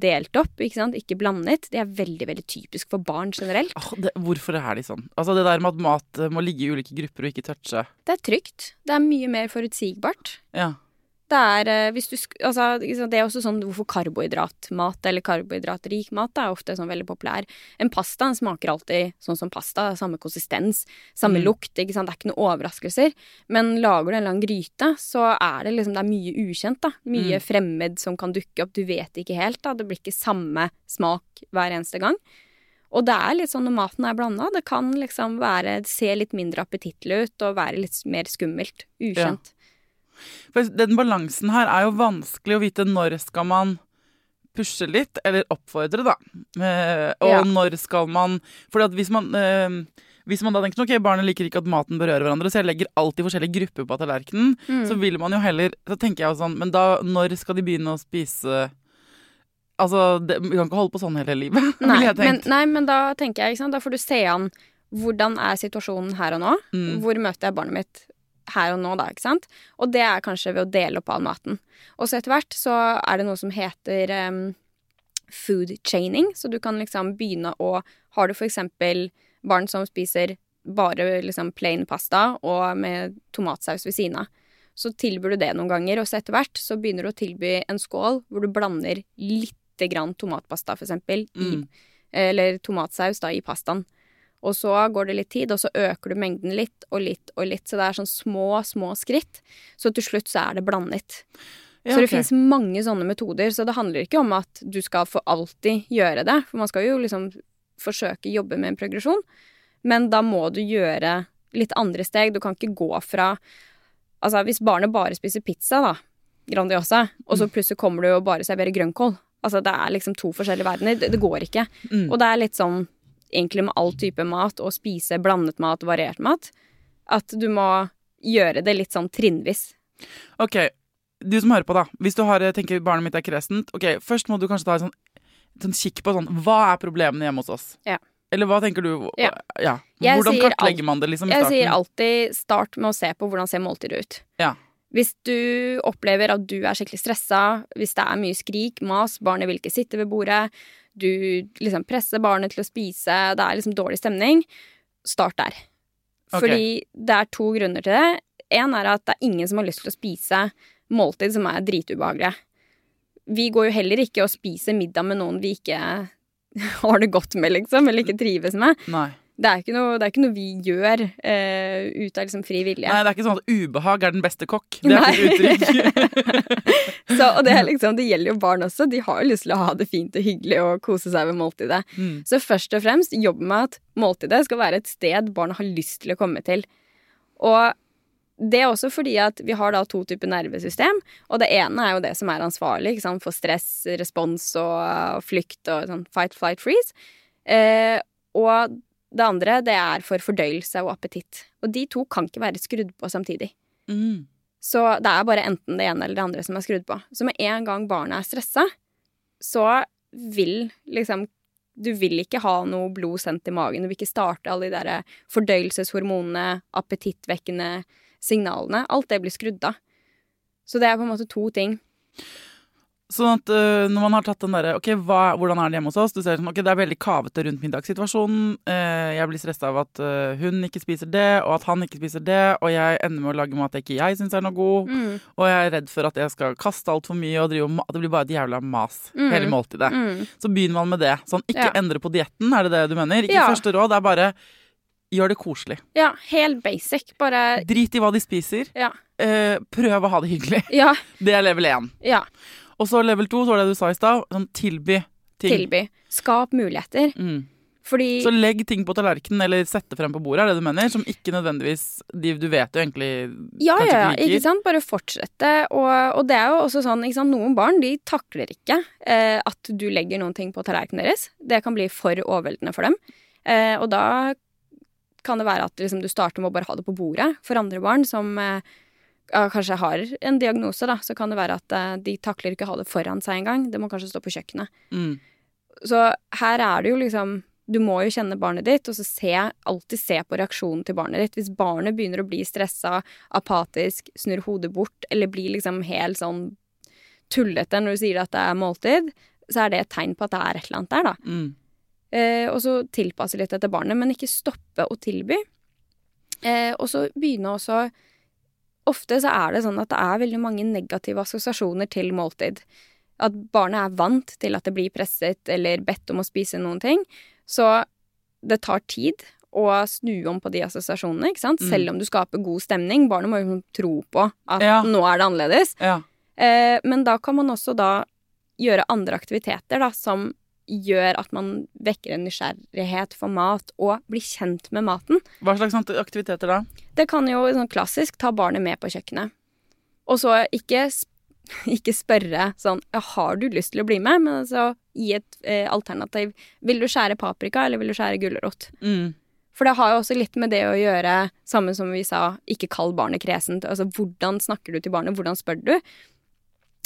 delt opp, ikke sant, ikke blandet. Det er veldig, veldig typisk for barn generelt. Oh, det, hvorfor er de sånn? Altså Det der med at mat eh, må ligge i ulike grupper og ikke touche. Det er trygt. Det er mye mer forutsigbart. Ja. Det er eh, hvis du altså, det er også sånn hvorfor karbohydratmat eller karbohydratrik mat er ofte sånn veldig populær. En pasta den smaker alltid sånn som pasta. Samme konsistens, samme Mm. lukt. ikke sant, Det er ikke noen overraskelser. Men lager du en lang gryte, så er det liksom det er mye ukjent. da. Mye Mm. fremmed som kan dukke opp. Du vet ikke helt. da. Det blir ikke samme smak hver eneste gang. Og det er litt sånn når maten er blanda. Det kan liksom være, se litt mindre appetittlig ut og være litt mer skummelt. Ukjent. For den balansen her er jo vanskelig å vite når skal man pushe litt, eller oppfordre, da. Eh, og Ja. når skal man For hvis man eh, hvis man da tenker ok, barnet liker ikke at maten berører hverandre, så jeg legger alltid forskjellige grupper på tallerkenen, Mm. så vil man jo heller Så tenker jeg jo sånn, men da, når skal de begynne å spise Altså, det, vi kan ikke holde på sånn hele livet, (laughs) Nei, ville jeg men, nei, men da tenker jeg, ikke sant, da får du se an hvordan er situasjonen her og nå. Mm. Hvor møter jeg barnet mitt her og nå, da, ikke sant. Og det er kanskje ved å dele opp all maten. Og så etter hvert så er det noe som heter um, food chaining, så du kan liksom begynne å Har du for eksempel barn som spiser bare liksom plain pasta og med tomatsaus ved siden av, så tilbyr du det noen ganger, og så etter hvert så begynner du å tilby en skål hvor du blander lite grann tomatpasta, for eksempel, i Mm. eller tomatsaus da, i pastaen. Og så går det litt tid, og så øker du mengden litt og litt og litt. Så det er sånn små, små skritt. Så til slutt så er det blandet. Ja, så det finnes fins mange sånne metoder. Så det handler ikke om at du skal for alltid gjøre det. For man skal jo liksom forsøke å jobbe med en progresjon. Men da må du gjøre litt andre steg. Du kan ikke gå fra Altså hvis barnet bare spiser pizza, da, Grandiosa, og så plutselig kommer du og bare serverer grønnkål. Altså det er liksom to forskjellige verdener. Det, det går ikke. Mm. Og det er litt sånn egentlig med all type mat, og spise blandet mat, variert mat, at du må gjøre det litt sånn trinnvis. Ok, du som hører på da Hvis du har, tenker barnet mitt er kresent Ok, først må du kanskje ta en sånn, sånn kikk på sånn Hva er problemene hjemme hos oss? Ja. Eller hva tenker du? Ja. ja. Hvordan kartlegger man det liksom i Jeg sier alltid start med å se på hvordan ser måltidet ut. Ja. Hvis du opplever at du er skikkelig stressa, hvis det er mye skrik, mas, barnet vil ikke sitte ved bordet, du liksom presser barnet til å spise, det er liksom dårlig stemning, start der. Okay. Fordi det er to grunner til det. En er at det er ingen som har lyst til å spise måltid som er dritubehagelige. Vi går jo heller ikke og spiser middag med noen vi ikke (laughs) har det godt med, liksom, eller ikke trives med. Nei. Det er ikke noe, det er ikke noe vi gjør uh, ut av liksom fri vilje. Nei, det er ikke sånn at ubehag er den beste kokk. Det er ikke uttrykk. (laughs) Så, og det, er liksom, det gjelder jo barn også. De har jo lyst til å ha det fint og hyggelig og kose seg ved måltidet. Mm. Så først og fremst jobb med at måltidet skal være et sted barna har lyst til å komme til. Og det er også fordi at vi har da to typer nervesystem, og det ene er jo det som er ansvarlig for stress, respons og flykt og sånn fight, flight, freeze. Eh, og det andre det er for fordøyelse og appetitt. Og de to kan ikke være skrudd på samtidig. Mm. Så det er bare enten det ene eller det andre som er skrudd på. Så med en gang barnet er stressa, så vil liksom Du vil ikke ha noe blod sendt i magen. Du vil ikke starte alle de der fordøyelseshormonene, appetittvekkende signalene. Alt det blir skrudd av. Så det er på en måte to ting. Sånn at uh, når man har tatt den derre Ok, hva, hvordan er det hjemme hos oss? Du ser sånn, ok, det er veldig kavete rundt middagssituasjonen. Uh, jeg blir stressa av at uh, hun ikke spiser det, og at han ikke spiser det. Og jeg ender med å lage mat jeg ikke jeg syns er noe god. Mm. Og jeg er redd for at jeg skal kaste altfor mye, og drive, at det blir bare et jævla mas Mm. hele måltidet. Mm. Så begynner man med det. Sånn, ikke Ja. endre på dietten, er det det du mener? Ikke Ja. første råd, det er bare gjør det koselig. Ja, helt basic. Bare Drit i hva de spiser. Ja. Prøv å ha det hyggelig. Ja. Det er level én. ja. Og så level to, så var det du sa i stad. Sånn tilby ting. Tilby. Skap muligheter. Mm. Fordi Så legg ting på tallerkenen, eller sett det frem på bordet, er det du mener? Som ikke nødvendigvis de, Du vet jo egentlig Ja, kanskje ja, ikke liker. ikke sant? Bare fortsette. Og, og det er jo også sånn, ikke sant? noen barn de takler ikke eh, at du legger noen ting på tallerkenen deres. Det kan bli for overveldende for dem. Eh, og da kan det være at liksom, du starter med å bare ha det på bordet. For andre barn som eh, kanskje har en diagnose, da, så kan det være at eh, de takler ikke å ha det foran seg engang. Det må kanskje stå på kjøkkenet. Mm. Så her er det jo liksom Du må jo kjenne barnet ditt, og så se, alltid se på reaksjonen til barnet ditt. Hvis barnet begynner å bli stressa, apatisk, snur hodet bort, eller blir liksom helt sånn tullete når du sier at det er måltid, så er det et tegn på at det er et eller annet der, da. Mm. Eh, og så tilpasse litt etter barnet, men ikke stoppe å tilby. Eh, og så begynne også Ofte så er det sånn at det er veldig mange negative assosiasjoner til måltid. At barnet er vant til at det blir presset eller bedt om å spise noen ting. Så det tar tid å snu om på de assosiasjonene, ikke sant? Mm. Selv om du skaper god stemning. Barnet må jo tro på at Ja. nå er det annerledes. Ja. Eh, men da kan man også da gjøre andre aktiviteter da, som gjør at man vekker en nysgjerrighet for mat, og blir kjent med maten. Hva slags aktiviteter da? Det kan jo sånn klassisk ta barnet med på kjøkkenet. Og så ikke, (laughs) ikke spørre sånn ja, 'Har du lyst til å bli med?' Men altså gi et eh, alternativ. Vil du skjære paprika, eller vil du skjære gulrot? Mm. For det har jo også litt med det å gjøre, samme som vi sa, ikke kall barnet kresent. Altså hvordan snakker du til barnet, hvordan spør du?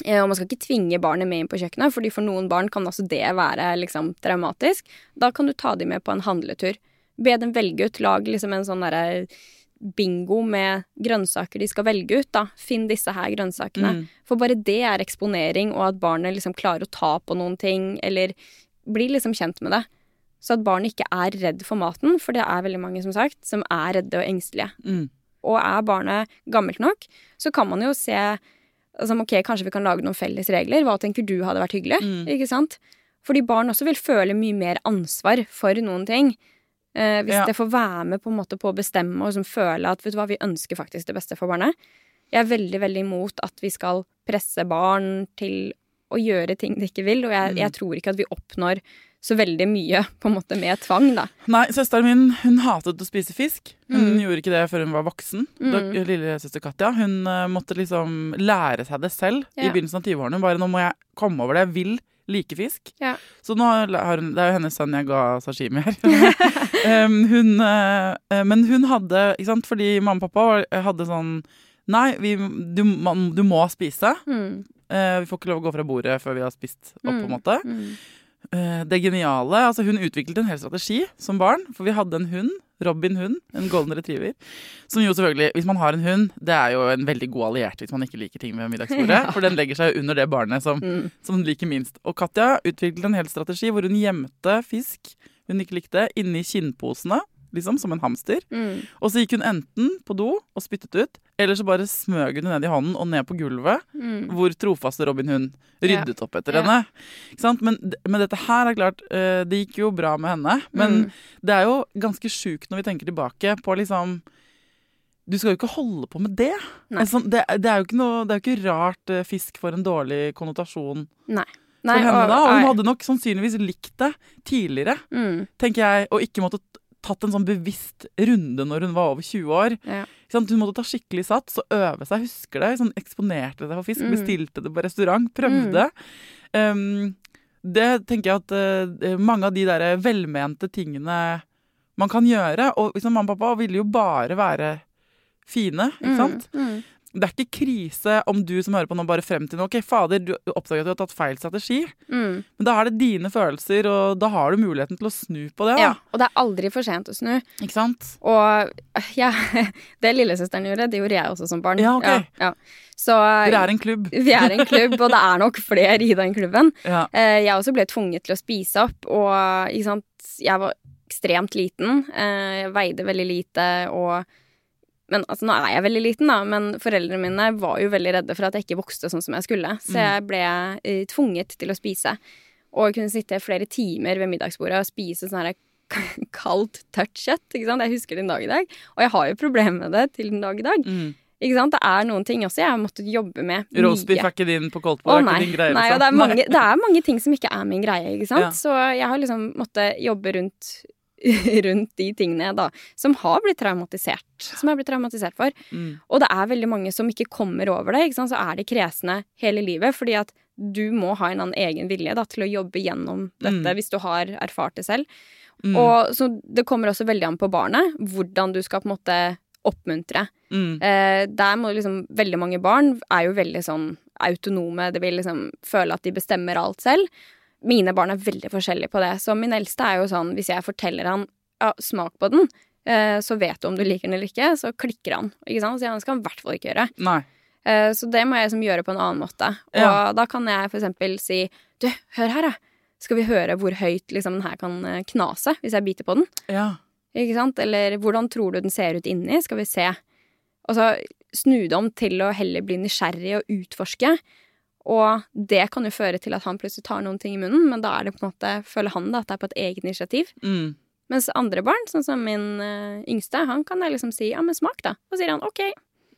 Eh, Og man skal ikke tvinge barnet med inn på kjøkkenet, fordi for noen barn kan også det være liksom traumatisk. Da kan du ta dem med på en handletur. Be dem velge ut. Lag liksom en sånn derre bingo med grønnsaker de skal velge ut, da. Finn disse her grønnsakene. Mm. For bare det er eksponering, og at barnet liksom klarer å ta på noen ting, eller blir liksom kjent med det. Så at barnet ikke er redd for maten, for det er veldig mange, som sagt, som er redde og engstelige. Mm. Og er barnet gammelt nok, så kan man jo se altså, ok, kanskje vi kan lage noen felles regler. Hva tenker du hadde vært hyggelig? Mm. Ikke sant? Fordi barn også vil føle mye mer ansvar for noen ting. Eh, hvis Ja. det får være med på en måte på å bestemme og liksom føle at vet du hva, vi ønsker faktisk det beste for barnet. Jeg er veldig, veldig imot at vi skal presse barn til å gjøre ting de ikke vil, og jeg, Mm. jeg tror ikke at vi oppnår så veldig mye på en måte med tvang, da. Nei, søsteren min hun hatet å spise fisk. Hun Mm. gjorde ikke det før hun var voksen. Mm. Lillesøster Katja hun uh, måtte liksom lære seg det selv i begynnelsen av 20-årene. Hun Bare nå må jeg komme over det. Jeg vil like fisk. Ja. Så nå har hun, det er jo hennes sønn jeg ga sashimi her. (laughs) um, hun, eh, men hun hadde ikke sant, Fordi mamma og pappa hadde sånn Nei, vi, du, man, du må spise. Mm. Uh, vi får ikke lov å gå fra bordet før vi har spist opp, på en måte. Eh, det geniale altså Hun utviklet en hel strategi som barn. For vi hadde en hund, Robin hund, en golden retriever. Som jo selvfølgelig, hvis man har en hund, det er jo en veldig god alliert hvis man ikke liker ting ved middagsbordet. (laughs) For den legger seg under det barnet som, Mm. som liker minst. Og Katja utviklet en hel strategi hvor hun gjemte fisk hun ikke likte, inni kinnposene. Liksom, som en hamster. Mm. Og så gikk hun enten på do og spyttet ut, eller så bare smøg hun ned i hånden og ned på gulvet Mm. hvor trofaste Robin Hund ryddet opp etter Ja. henne. Men, men dette her er klart, eh, det gikk jo bra med henne. Men Mm. det er jo ganske sjukt når vi tenker tilbake på liksom Du skal jo ikke holde på med det. Altså, det, det er jo ikke, noe, det er jo ikke rart eh, fisk får en dårlig konnotasjon Nei. for henne og- da. Og hun hadde nok sannsynligvis likt det tidligere, mm. tenker jeg, og ikke måtte tatt en sånn bevisst runde når hun var over 20 år. Ja. Hun måtte ta skikkelig sats og øve seg. Husker det? Sånn, eksponerte seg for fisk, Mm. bestilte det på restaurant, prøvde. Um, det tenker jeg at uh, mange av de der velmente tingene man kan gjøre Og liksom, mamma og pappa ville jo bare være fine, ikke sant? Mm. Det er ikke krise om du som hører på nå bare frem til nå Ok, fader, du oppdager at du har tatt feil strategi. Mm. Men da er det dine følelser, og da har du muligheten til å snu på det. Da. Ja, og det er aldri for sent å snu. Ikke sant? Og ja, (laughs) det lillesøsteren gjorde, det gjorde jeg også som barn. Ja, ok. ja. Så Dere er en klubb. (laughs) vi er en klubb, og det er nok flere i den klubben. Ja. Eh, Jeg også ble tvunget til å spise opp, og ikke sant, jeg var ekstremt liten. eh, Jeg veide veldig lite, og Men altså, nå er jeg veldig liten, da, men foreldrene mine var jo veldig redde for at jeg ikke vokste sånn som jeg skulle. Så jeg ble uh, tvunget til å spise. Og kunne sitte flere timer ved middagsbordet og spise sånn her (laughs) kaldt, tørt kjøtt. Ikke sant? Jeg husker det en dag i dag. Og jeg har jo problemer med det til den dag i dag. Mm. Ikke sant? Det er noen ting også jeg har måttet jobbe med mye. Roastbiff er ikke din på Coldplay? Å det er ikke din greie, nei, liksom. og det er, mange, det er mange ting som ikke er min greie, ikke sant. Ja. Så jeg har liksom måttet jobbe rundt (laughs) rundt de tingene da, som har blitt traumatisert. Som jeg har blitt traumatisert for. Mm. Og det er veldig mange som ikke kommer over det. Så er de kresne hele livet. Fordi at du må ha en annen egen vilje da, til å jobbe gjennom dette Mm. hvis du har erfart det selv. Mm. Og så Det kommer også veldig an på barnet. Hvordan du skal på en måte oppmuntre. Mm. Eh, der må liksom Veldig mange barn er jo veldig sånn autonome. De vil liksom føle at de bestemmer alt selv. Mine barn er veldig forskjellige på det. Så min eldste er jo sånn hvis jeg forteller han ja, smak på den, eh, så vet du om du liker den eller ikke, så klikker han. Ikke sant? Så det skal han i hvert fall ikke gjøre. Nei. Eh, så det må jeg liksom gjøre på en annen måte. Og Ja. da kan jeg for eksempel si Du, hør her, da. Skal vi høre hvor høyt liksom den her kan eh, knase hvis jeg biter på den? Ja. Ikke sant? Eller hvordan tror du den ser ut inni? Skal vi se. Og så snu det om til å heller bli nysgjerrig og utforske. Og det kan jo føre til at han plutselig tar noen ting i munnen, men da er det på en måte, føler han da at det er på et eget initiativ. Mm. Mens andre barn, sånn som min uh, yngste, han kan jeg liksom si ja, men smak, da. Og sier han ok,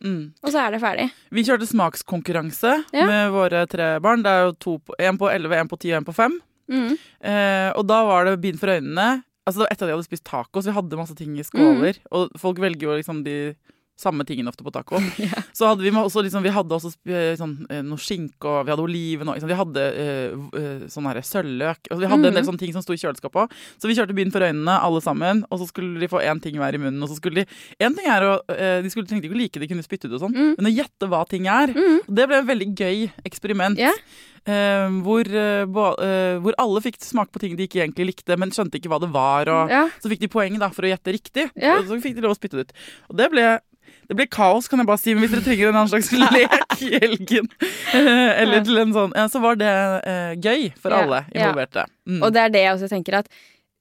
Mm. og så er det ferdig. Vi kjørte smakskonkurranse Ja. med våre tre barn. Det er jo to på, en på 11, en på 10 og en på 5. Mm. Eh, og da var det bind for øynene. Altså det var Etter at de hadde spist taco, så vi hadde masse ting i skåler. Mm. Og folk velger jo liksom de samme tingene ofte på taco. (laughs) Så hadde vi også liksom, Vi hadde også eh, sånn, eh, noe skinke, og vi hadde oliven, og liksom, vi hadde uh, sånn sølvløk. Altså, vi hadde en del Mhm. sånne ting som sto i kjøleskapet òg. Så vi kjørte byen for øynene, alle sammen. Og så skulle de få én ting hver i munnen. Og så skulle de En ting er å uh, De skulle, trengte ikke å like det, de kunne spytte ut og sånn. Mm. Men å gjette hva ting er, Mm. det ble et veldig gøy eksperiment. Yeah. Uh, hvor, uh, eh, hvor alle fikk smake på ting de ikke egentlig likte, men skjønte ikke hva det var. Og Ja. Så fikk de poeng da, for å gjette riktig, Ja. og så fikk de lov å spytte det ut. Og det ble, det blir kaos, kan jeg bare si, men hvis dere trenger en annen slags (laughs) lek i helgen, eh, eller til en sånn, ja, så var det eh, gøy for Ja, alle involverte. Mm. Og det er det jeg også tenker at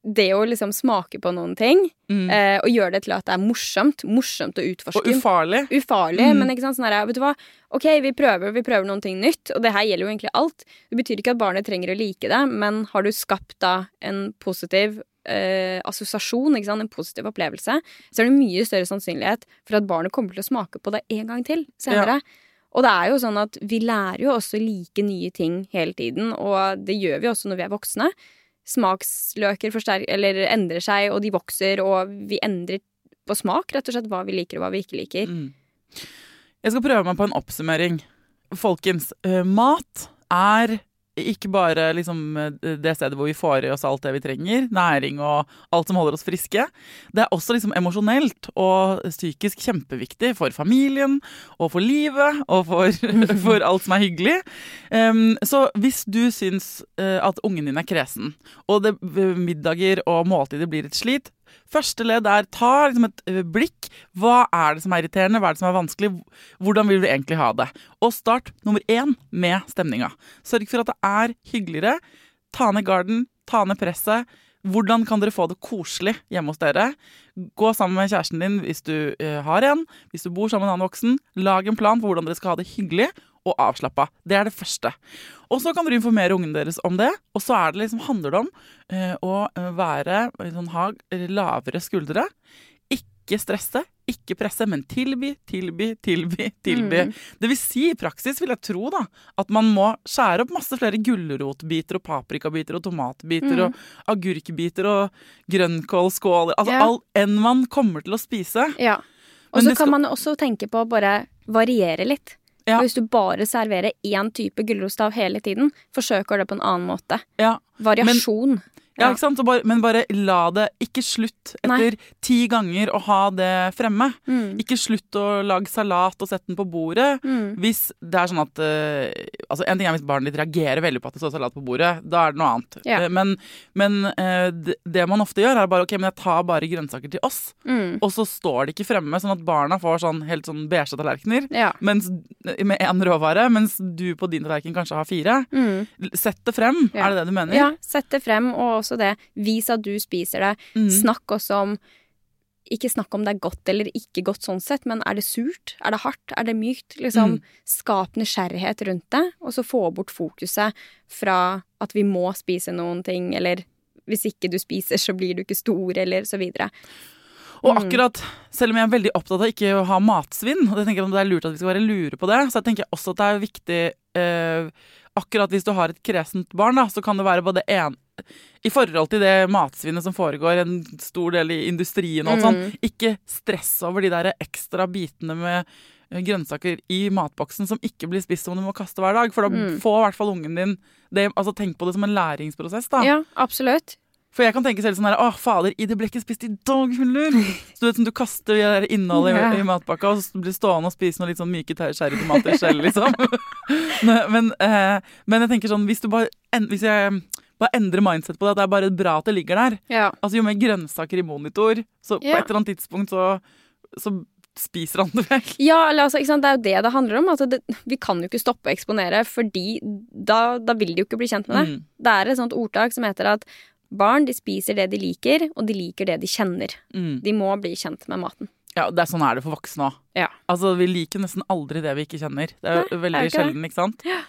det å liksom smake på noen ting, Mm. eh, og gjøre det til at det er morsomt, morsomt å utforske og ufarlig. ufarlig, Mm. men ikke sant, sånn her, vet du hva, ok, vi prøver, vi prøver noen ting nytt, og det her gjelder jo egentlig alt. Det betyr ikke at barnet trenger å like det, men har du skapt da en positiv eh, assosiasjon, en positiv opplevelse, så er det mye større sannsynlighet for at barnet kommer til å smake på det en gang til senere. Og det er jo sånn at vi lærer jo også like nye ting hele tiden, og det gjør vi også når vi er voksne. Smaksløker eller endrer seg, og de vokser, og vi endrer på smak, rett og slett, hva vi liker og hva vi ikke liker. Mm. Jeg skal prøve meg på en oppsummering. Folkens, eh, mat er ikke bare liksom eh, det stedet hvor vi får i oss alt det vi trenger, næring og alt som holder oss friske. Det er også liksom emosjonelt og psykisk kjempeviktig for familien og for livet og for, (laughs) for alt som er hyggelig. Um, så hvis du syns eh, at ungen din er kresen, og det, middager og måltider blir et slit, Første ledd er ta liksom et blikk. Hva er det som er irriterende, hva er det som er vanskelig? Hvordan vil du egentlig ha det? Og start nummer én med stemninga. Sørg for at det er hyggeligere. Ta ned garden, ta ned presset. Hvordan kan dere få det koselig hjemme hos dere? Gå sammen med kjæresten din hvis du har en. Hvis du bor sammen med en annen voksen, lag en plan for hvordan dere skal ha det hyggelig og avslappa. Det er det første. Og så kan dere informere ungene deres om det. Og så er det liksom, handler det om eh, å være sånn, ha lavere skuldre. Ikke stresse, ikke presse, men tilby, tilby, tilby, (laughs) tilby. Mm. Det vil si, i praksis vil jeg tro da, at man må skjære opp masse flere gulrotbiter og paprikabiter og tomatbiter Mm. og agurkbiter og grønnkålskåler. Altså Ja. all enn man kommer til å spise. Ja. Og så kan man også tenke på å bare variere litt. Ja. Hvis du bare serverer én type gulrotstav hele tiden, forsøker det på en annen måte. Ja, Variasjon. Ja, Ja. ikke sant? Så bare, men bare la det Ikke slutt etter ti ganger å ha det fremme. Mm. Ikke slutt å lage salat og sette den på bordet. Mm. Hvis det er sånn at uh, Altså En ting er hvis barnet ditt reagerer veldig på at det står salat på bordet. Da er det noe annet. Ja. Eh, men men uh, det, det man ofte gjør, er bare OK, men jeg tar bare grønnsaker til oss. Mm. Og så står det ikke fremme, sånn at barna får sånn helt sånn beige tallerkener. Ja. Mens, med én råvare, mens du på din tallerken kanskje har fire. Mm. Sett det frem, er det det du mener? ja, sett det frem, og også det. Vis at du spiser det. Mm. Snakk også om Ikke snakk om det er godt eller ikke godt sånn sett, men er det surt? Er det hardt? Er det mykt? Liksom, Mm. Skap nysgjerrighet rundt det, og så få bort fokuset fra at vi må spise noen ting, eller hvis ikke du spiser, så blir du ikke stor, eller så videre. Og Mm. akkurat, selv om jeg er veldig opptatt av ikke å ha matsvinn, og jeg tenker at det er lurt at vi skal være lure på det, så jeg tenker også at det er viktig eh, Akkurat hvis du har et kresent barn, da, så kan det være både en I forhold til det matsvinnet som foregår en stor del i industrien og alt sånn, Mm. ikke stress over de der ekstra bitene med eh, grønnsaker i matboksen som ikke blir spist som du må kaste hver dag. For da Mm. får i hvert fall ungen din det, altså Tenk på det som en læringsprosess, da. Ja, absolutt. For jeg kan tenke selv sånn her Å, fader, i det ble ikke spist i dag, huller! Så du vet som du kaster det der innholdet i, Ja. i matpakka, og så blir du stående og spise noen litt sånn myke ter- cherrytomater selv, liksom. (laughs) men, men, eh, men jeg tenker sånn, hvis du bare Hvis jeg bare endrer mindset på det, at det er bare bra at det ligger der Ja. Altså Jo mer grønnsaker i monitor, så på et eller annet tidspunkt så, så spiser han det vekk. Ja, altså? Det er jo det det handler om. Altså, det, vi kan jo ikke stoppe å eksponere, fordi da, da vil de jo ikke bli kjent med det. Mm. Det er et sånt ordtak som heter at barn de spiser det de liker, og de liker det de kjenner. Mm. De må bli kjent med maten. Ja, det er sånn er det for voksne òg. Ja. Altså, vi liker nesten aldri det vi ikke kjenner. Det er Nei, veldig er ikke sjelden, ikke sant? Ja.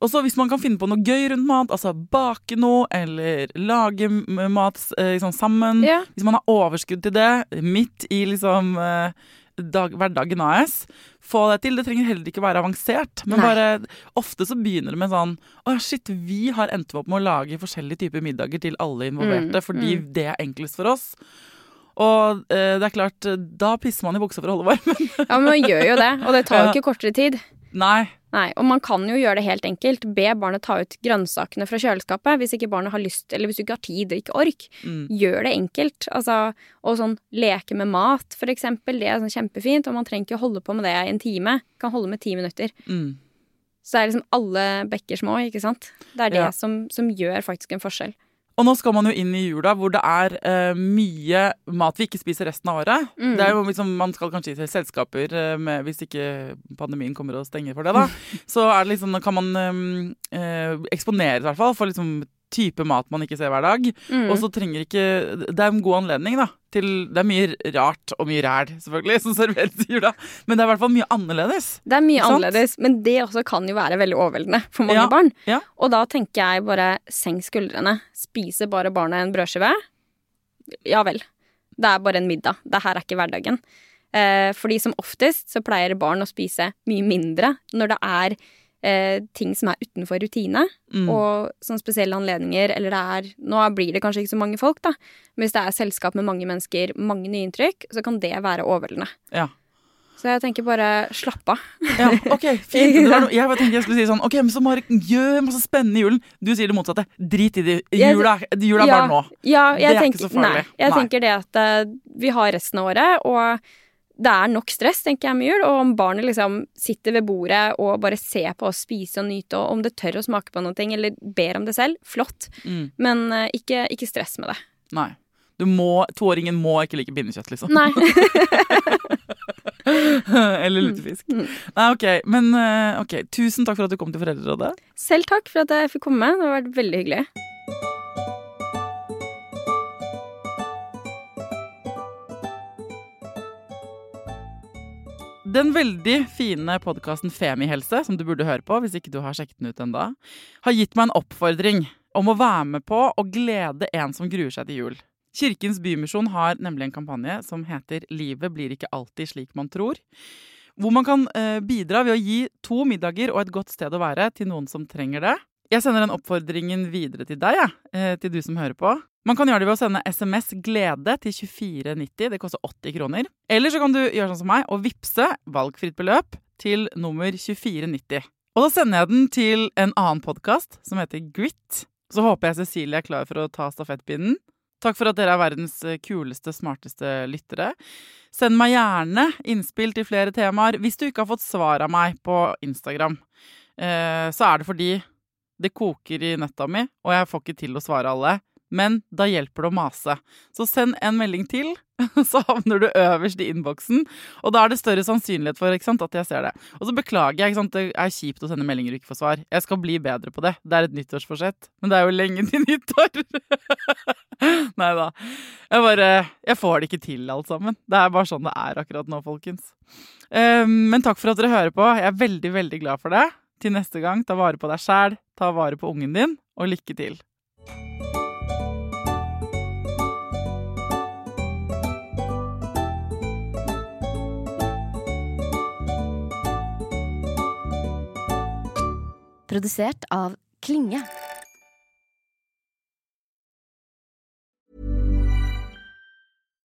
Og så hvis man kan finne på noe gøy rundt mat, altså bake noe eller lage mat eh, liksom sammen Ja. Hvis man har overskudd til det midt i liksom eh, dag, hverdagen AS, få det til. Det trenger heller ikke være avansert, men Nei. bare ofte så begynner det med sånn Å shit, vi har endt opp med å lage forskjellige typer middager til alle involverte Mm, fordi mm. det er enklest for oss. Og eh, det er klart, da pisser man i buksa for å holde varmen. ja, men man gjør jo det, og det tar jo (laughs) ikke kortere tid. Nei. Nei, Og man kan jo gjøre det helt enkelt. Be barnet ta ut grønnsakene fra kjøleskapet hvis ikke barnet har lyst, eller hvis du ikke har tid og ikke ork. Mm. Gjør det enkelt. Altså, og sånn leke med mat, for eksempel, det er sånn kjempefint. Og man trenger ikke holde på med det i en time. Kan holde med ti minutter. Mm. Så det er liksom alle bekker små, ikke sant. Det er det Ja. som, som gjør faktisk en forskjell. Og nå skal man jo inn i jula hvor det er uh, mye mat vi ikke spiser resten av året. Mm. Det er jo liksom, Man skal kanskje til selskaper uh, med, hvis ikke pandemien kommer og stenger for det. da. (laughs) Så er det liksom, kan man um, uh, eksponeres i hvert fall for liksom type mat man ikke ser hver dag. Mm. Og så trenger ikke Det er en god anledning da, til Det er mye rart og mye ræl, selvfølgelig, som serveres i jula. Men det er i hvert fall mye annerledes. Det er mye annerledes, men det også kan jo være veldig overveldende for mange Ja, barn. ja. Og da tenker jeg bare senk skuldrene. Spiser bare barnet en brødskive? Ja vel. Det er bare en middag. Det her er ikke hverdagen. Eh, fordi som oftest så pleier barn å spise mye mindre når det er eh, ting som er utenfor rutine, Mm. og sånne spesielle anledninger, eller det er Nå blir det kanskje ikke så mange folk, da, men hvis det er selskap med mange mennesker, mange nye inntrykk, så kan det være overveldende. Ja. Så jeg tenker bare slapp av. Ja, ok, fint. Var (laughs) noe, jeg tenkte jeg skulle si sånn Ok, men så Marek, gjør masse spennende i julen. Du sier det motsatte. Drit i det. Jula, jula er bare nå. Ja, Det er ikke så farlig. Nei, jeg Nei. tenker det at uh, vi har resten av året, og det er nok stress, tenker jeg, med jul. Og om barnet liksom sitter ved bordet og bare ser på oss spise og nyte, og om det tør å smake på noe, eller ber om det selv, flott. Mm. Men uh, ikke, ikke stress med det. Nei. Du må, Toåringen må ikke like pinnekjøtt, liksom. Nei. (laughs) Eller lutefisk. Nei, ok. Men uh, ok, tusen takk for at du kom til Foreldrerådet. Selv takk for at jeg fikk komme. Det har vært veldig hyggelig. Den veldig fine podkasten Femihelse, som du burde høre på hvis ikke du har sjekket den ut enda, har gitt meg en oppfordring om å være med på å glede en som gruer seg til jul. Kirkens Bymisjon har nemlig en kampanje som heter 'Livet blir ikke alltid slik man tror'. Hvor man kan eh, bidra ved å gi to middager og et godt sted å være til noen som trenger det. Jeg sender den oppfordringen videre til deg, jeg, eh, til du som hører på. Man kan gjøre det ved å sende SMS 'glede' til 2490. Det koster 80 kroner. Eller så kan du gjøre sånn som meg og vippse valgfritt beløp til nummer 2490. Og da sender jeg den til en annen podkast som heter Grit. Så håper jeg Cecilie er klar for å ta stafettpinnen. Takk for at dere er verdens eh, kuleste, smarteste lyttere. Send meg gjerne innspill til flere temaer. Hvis du ikke har fått svar av meg på Instagram, eh, så er det fordi det koker i nøtta mi, og jeg får ikke til å svare alle. Men da hjelper det å mase. Så send en melding til, (laughs) så havner du øverst i innboksen. Og da er det større sannsynlighet for sant, at jeg ser det. Og så beklager jeg, det er kjipt å sende meldinger og ikke få svar. Jeg skal bli bedre på det. Det er et nyttårsforsett. Men det er jo lenge til (laughs) nyttår. Nei da. Jeg bare Jeg får det ikke til, alt sammen. Det er bare sånn det er akkurat nå, folkens. Ehm, men takk for at dere hører på. Jeg er veldig, veldig glad for det. Til neste gang, ta vare på deg sjæl, ta vare på ungen din, og lykke til. Produsert av Klinge.